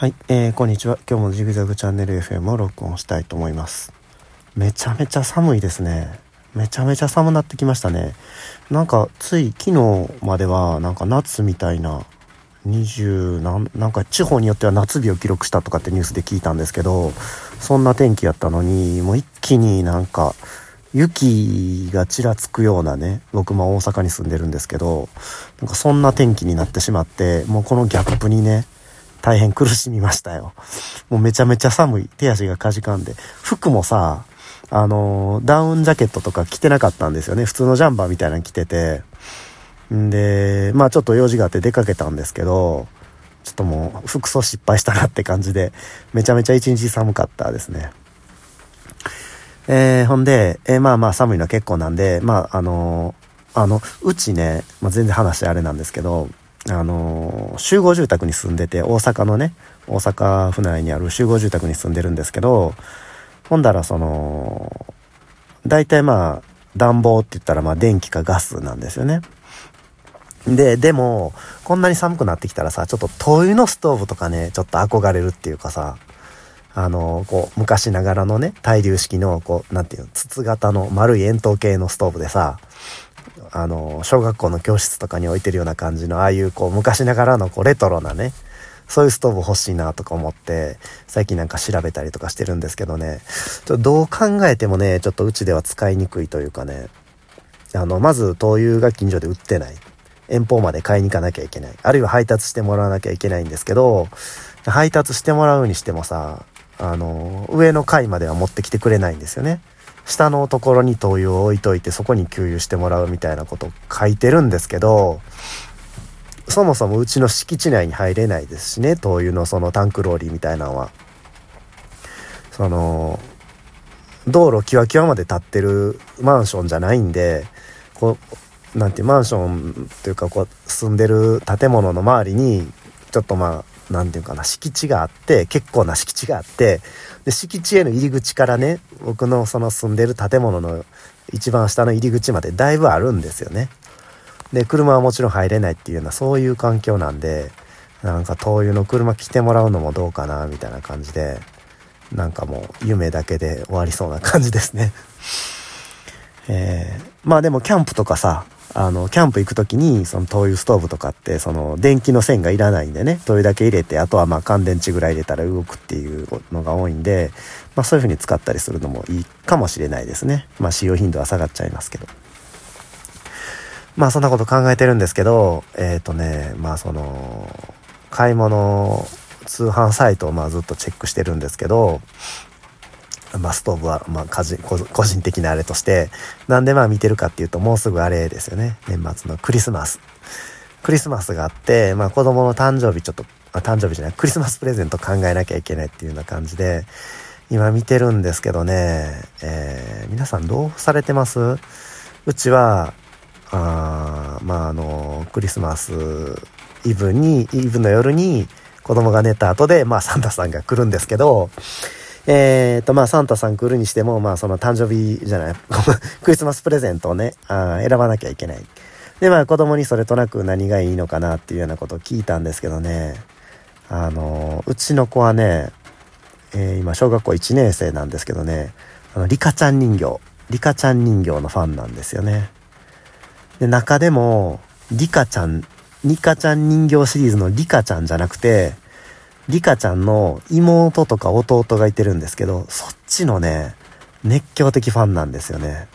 はい、えー、こんにちは。今日もジグザグチャンネル FM を録音したいと思います。めちゃめちゃ寒いですね。めちゃめちゃ寒なってきましたね。なんか、つい昨日までは、なんか夏みたいな、20なんなんか地方によっては夏日を記録したとかってニュースで聞いたんですけど、そんな天気やったのに、もう一気になんか、雪がちらつくようなね、僕も大阪に住んでるんですけど、なんかそんな天気になってしまって、もうこのギャップにね、大変苦しみましたよ。もうめちゃめちゃ寒い。手足がかじかんで。服もさ、あのー、ダウンジャケットとか着てなかったんですよね。普通のジャンバーみたいなの着てて。んで、まあちょっと用事があって出かけたんですけど、ちょっともう服装失敗したなって感じで、めちゃめちゃ一日寒かったですね。えー、ほんで、えー、まあまあ寒いのは結構なんで、まああのー、あの、うちね、まあ、全然話あれなんですけど、あの集合住宅に住んでて、大阪のね、大阪府内にある集合住宅に住んでるんですけど、ほんだらその、大体まあ、暖房って言ったらまあ電気かガスなんですよね。で、でも、こんなに寒くなってきたらさ、ちょっと灯油のストーブとかね、ちょっと憧れるっていうかさ、あの、こう、昔ながらのね、対流式の、こう、なんていうの、筒型の丸い円筒形のストーブでさ、あの、小学校の教室とかに置いてるような感じの、ああいうこう、昔ながらのこう、レトロなね、そういうストーブ欲しいなとか思って、最近なんか調べたりとかしてるんですけどね、ちょっとどう考えてもね、ちょっとうちでは使いにくいというかね、あの、まず灯油が近所で売ってない。遠方まで買いに行かなきゃいけない。あるいは配達してもらわなきゃいけないんですけど、配達してもらうにしてもさ、あの、上の階までは持ってきてくれないんですよね。下のところに灯油を置いといてそこに給油してもらうみたいなこと書いてるんですけど、そもそもうちの敷地内に入れないですしね、灯油のそのタンクローリーみたいなのは。その、道路キワキワまで建ってるマンションじゃないんで、こう、なんていうマンションというかこう住んでる建物の周りに、ちょっとまあ、何て言うかな、敷地があって、結構な敷地があって、で、敷地への入り口からね、僕のその住んでる建物の一番下の入り口までだいぶあるんですよね。で、車はもちろん入れないっていうような、そういう環境なんで、なんか灯油の車来てもらうのもどうかな、みたいな感じで、なんかもう夢だけで終わりそうな感じですね。えー、まあでもキャンプとかさ、あの、キャンプ行く時に、その灯油ストーブとかって、その、電気の線がいらないんでね、灯油だけ入れて、あとはまあ乾電池ぐらい入れたら動くっていうのが多いんで、まあそういう風に使ったりするのもいいかもしれないですね。まあ使用頻度は下がっちゃいますけど。まあそんなこと考えてるんですけど、えっ、ー、とね、まあその、買い物通販サイトをまあずっとチェックしてるんですけど、まあ、ストーブは、まあ、個人的なあれとして、なんでまあ見てるかっていうと、もうすぐあれですよね。年末のクリスマス。クリスマスがあって、まあ子供の誕生日ちょっと、あ誕生日じゃない、クリスマスプレゼント考えなきゃいけないっていうような感じで、今見てるんですけどね、えー、皆さんどうされてます？うちは、あまああの、クリスマスイブに、イブの夜に子供が寝た後で、まあサンタさんが来るんですけど、えっ、と、まあ、サンタさん来るにしても、まあ、その誕生日じゃない、クリスマスプレゼントをね、あ選ばなきゃいけない。で、まあ、子供にそれとなく何がいいのかなっていうようなことを聞いたんですけどね、あの、うちの子はね、えー、今、小学校1年生なんですけどね、あの、リカちゃん人形、リカちゃん人形のファンなんですよね。で、中でも、リカちゃん、リカちゃん人形シリーズのリカちゃんじゃなくて、リカちゃんの妹とか弟がいてるんですけど、そっちのね、熱狂的ファンなんですよね。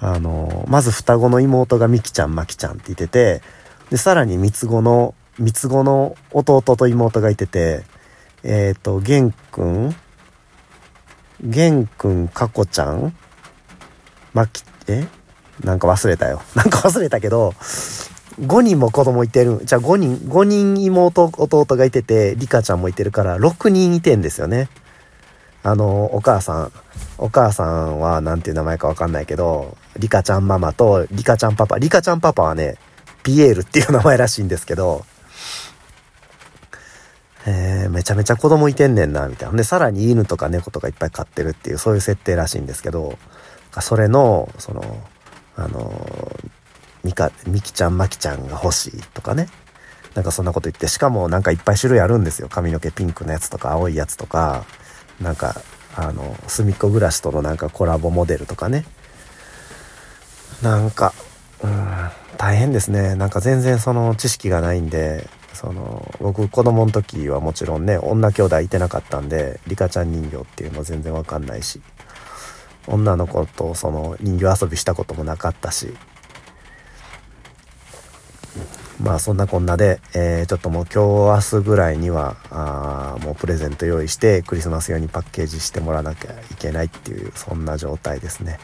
あの、まず双子の妹がミキちゃん、マキちゃんって言ってて、で、さらに三つ子の、三つ子の弟と妹がいてて、えっ、ー、と、ゲンくん、ゲンくん、カコちゃん、マキ、え？なんか忘れたよ。なんか忘れたけど、5人も子供いてる。じゃあ5人、5人妹、弟がいてて、リカちゃんもいてるから、6人いてんですよね。あの、お母さん、お母さんは何ていう名前かわかんないけど、リカちゃんママとリカちゃんパパ。リカちゃんパパはね、ピエールっていう名前らしいんですけど、えー、めちゃめちゃ子供いてんねんな、みたいな。で、さらに犬とか猫とかいっぱい飼ってるっていう、そういう設定らしいんですけど、それの、その、あのミカ、ミキちゃん、マキちゃんが欲しいとかね。なんかそんなこと言って、しかもなんかいっぱい種類あるんですよ。髪の毛ピンクのやつとか青いやつとか、なんか、あの、隅っこ暮らしとのなんかコラボモデルとかね。なんか、うん、大変ですね。なんか全然その知識がないんで、その、僕子供の時はもちろんね、女兄弟いてなかったんで、リカちゃん人形っていうの全然わかんないし、女の子とその人形遊びしたこともなかったし、まあそんなこんなで、えー、ちょっともう今日明日ぐらいには、あもうプレゼント用意してクリスマス用にパッケージしてもらわなきゃいけないっていう、そんな状態ですね。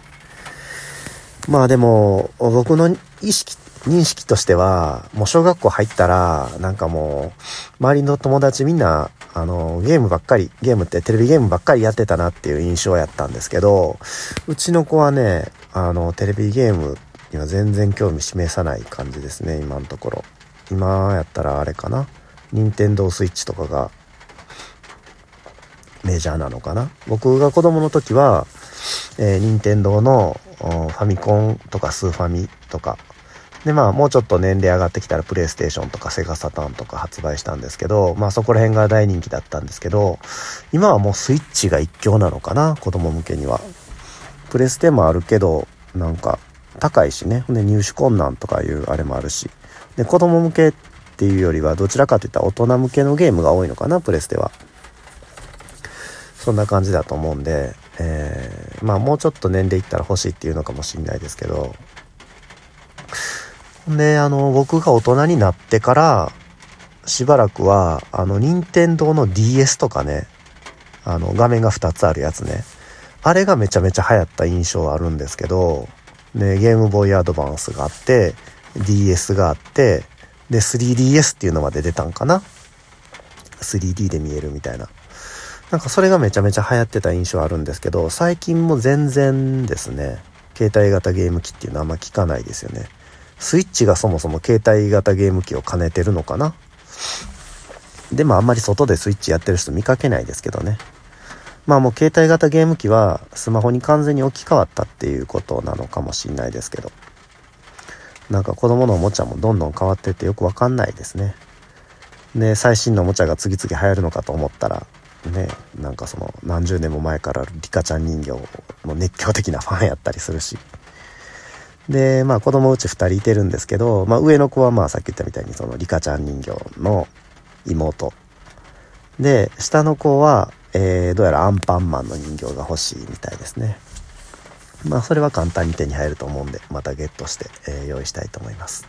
まあでも、僕の意識、認識としては、もう小学校入ったら、なんかもう、周りの友達みんな、あの、ゲームばっかり、ゲームってテレビゲームばっかりやってたなっていう印象やったんですけど、うちの子はね、あの、テレビゲームには全然興味示さない感じですね、今のところ。今やったらあれかな。任天堂スイッチとかがメジャーなのかな。僕が子供の時は、えー、任天堂のファミコンとかスーファミとか、でまあもうちょっと年齢上がってきたらプレイステーションとかセガサターンとか発売したんですけど、まあそこら辺が大人気だったんですけど、今はもうスイッチが一強なのかな、子供向けには。プレステもあるけど、なんか高いしね。で入手困難とかいうあれもあるし。で、子供向けっていうよりはどちらかといったら大人向けのゲームが多いのかな、プレステは。そんな感じだと思うんで、えー、まあもうちょっと年齢いったら欲しいっていうのかもしんないですけど、で、あの、僕が大人になってから、しばらくは、あの、任天堂の DS とかね、あの、画面が2つあるやつね。あれがめちゃめちゃ流行った印象あるんですけど、で、ゲームボーイアドバンスがあって、DS があって、で、3DS っていうのまで出たんかな ?3D で見えるみたいな。なんかそれがめちゃめちゃ流行ってた印象あるんですけど、最近も全然ですね、携帯型ゲーム機っていうのはあんま聞かないですよね。スイッチがそもそも携帯型ゲーム機を兼ねてるのかなでもあんまり外でスイッチやってる人見かけないですけどね。まあもう携帯型ゲーム機はスマホに完全に置き換わったっていうことなのかもしんないですけど。なんか子供のおもちゃもどんどん変わってってよくわかんないですね。で、最新のおもちゃが次々流行るのかと思ったら、ね、なんかその何十年も前からリカちゃん人形の熱狂的なファンやったりするし。で、まあ子供うち2人いてるんですけど、まあ上の子はまあさっき言ったみたいにそのリカちゃん人形の妹。で、下の子は、えー、どうやらアンパンマンの人形が欲しいみたいですね。まあそれは簡単に手に入ると思うんで、またゲットして、えー、用意したいと思います。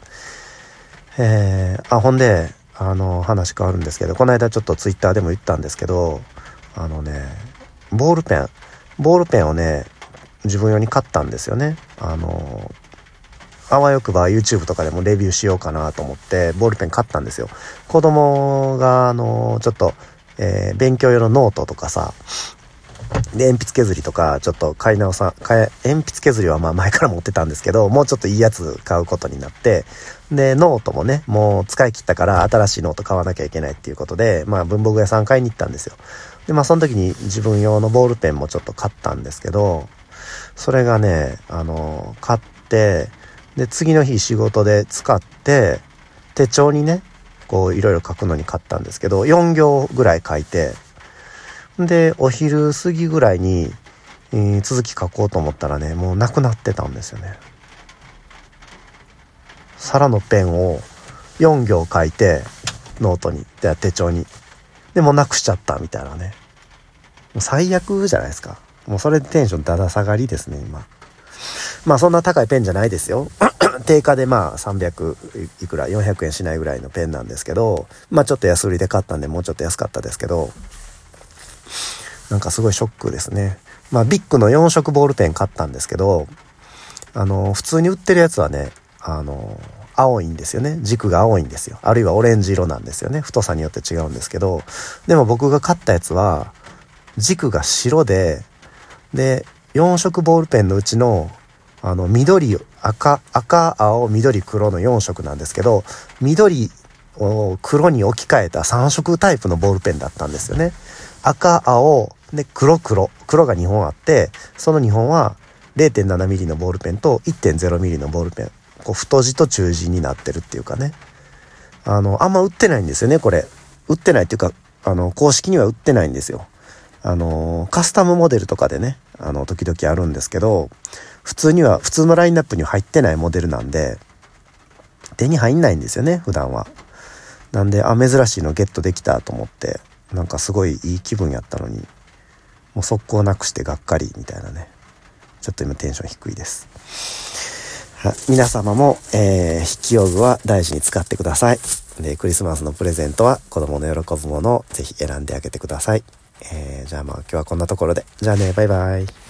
えー、あ、ほんで、あの、話変わるんですけど、この間ちょっとツイッターでも言ったんですけど、あのね、ボールペン、ボールペンをね、自分用に買ったんですよね。あの、あわよくば YouTube とかでもレビューしようかなと思ってボールペン買ったんですよ。子供があのちょっと、えー、勉強用のノートとかさ、で、鉛筆削りとか、ちょっと買い直さ、買え、鉛筆削りはまあ前から持ってたんですけど、もうちょっといいやつ買うことになって、で、ノートもね、もう使い切ったから新しいノート買わなきゃいけないっていうことで、まあ文房具屋さん買いに行ったんですよ。で、まあその時に自分用のボールペンもちょっと買ったんですけど、それがね、あの、買って、で、次の日仕事で使って、手帳にね、こういろいろ書くのに買ったんですけど、4行ぐらい書いて、で、お昼過ぎぐらいに、えー、続き書こうと思ったらね、もうなくなってたんですよね。皿のペンを4行書いて、ノートに、で手帳に。でもなくしちゃったみたいなね。もう最悪じゃないですか。もうそれでテンションだだ下がりですね、今。まあそんな高いペンじゃないですよ。定価でまあ300いくら、400円しないぐらいのペンなんですけど、まあちょっと安売りで買ったんでもうちょっと安かったですけど、なんかすごいショックですね。まあビッグの4色ボールペン買ったんですけど、あの、普通に売ってるやつはね、あの、青いんですよね。軸が青いんですよ。あるいはオレンジ色なんですよね。太さによって違うんですけど、でも僕が買ったやつは、軸が白で、で、4色ボールペンのうちの、あの、緑、赤、赤、青、緑、黒の4色なんですけど、緑を黒に置き換えた3色タイプのボールペンだったんですよね。赤、青、で、黒、黒。黒が2本あって、その2本は 0.7mm のボールペンと 1.0mm のボールペン。こう太字と中字になってるっていうかね。あの、あんま売ってないんですよね、これ。売ってないっていうか、あの、公式には売ってないんですよ。あの、カスタムモデルとかでね、あの、時々あるんですけど、普通には、普通のラインナップには入ってないモデルなんで、手に入んないんですよね、普段は。なんで、あ、珍しいのゲットできたと思って、なんかすごいいい気分やったのに、もう速攻なくしてがっかりみたいなね。ちょっと今テンション低いです。皆様も、えー、筆記用具は大事に使ってください。で、クリスマスのプレゼントは子供の喜ぶものをぜひ選んであげてください。えー、じゃあまあ今日はこんなところで。じゃあね、バイバイ。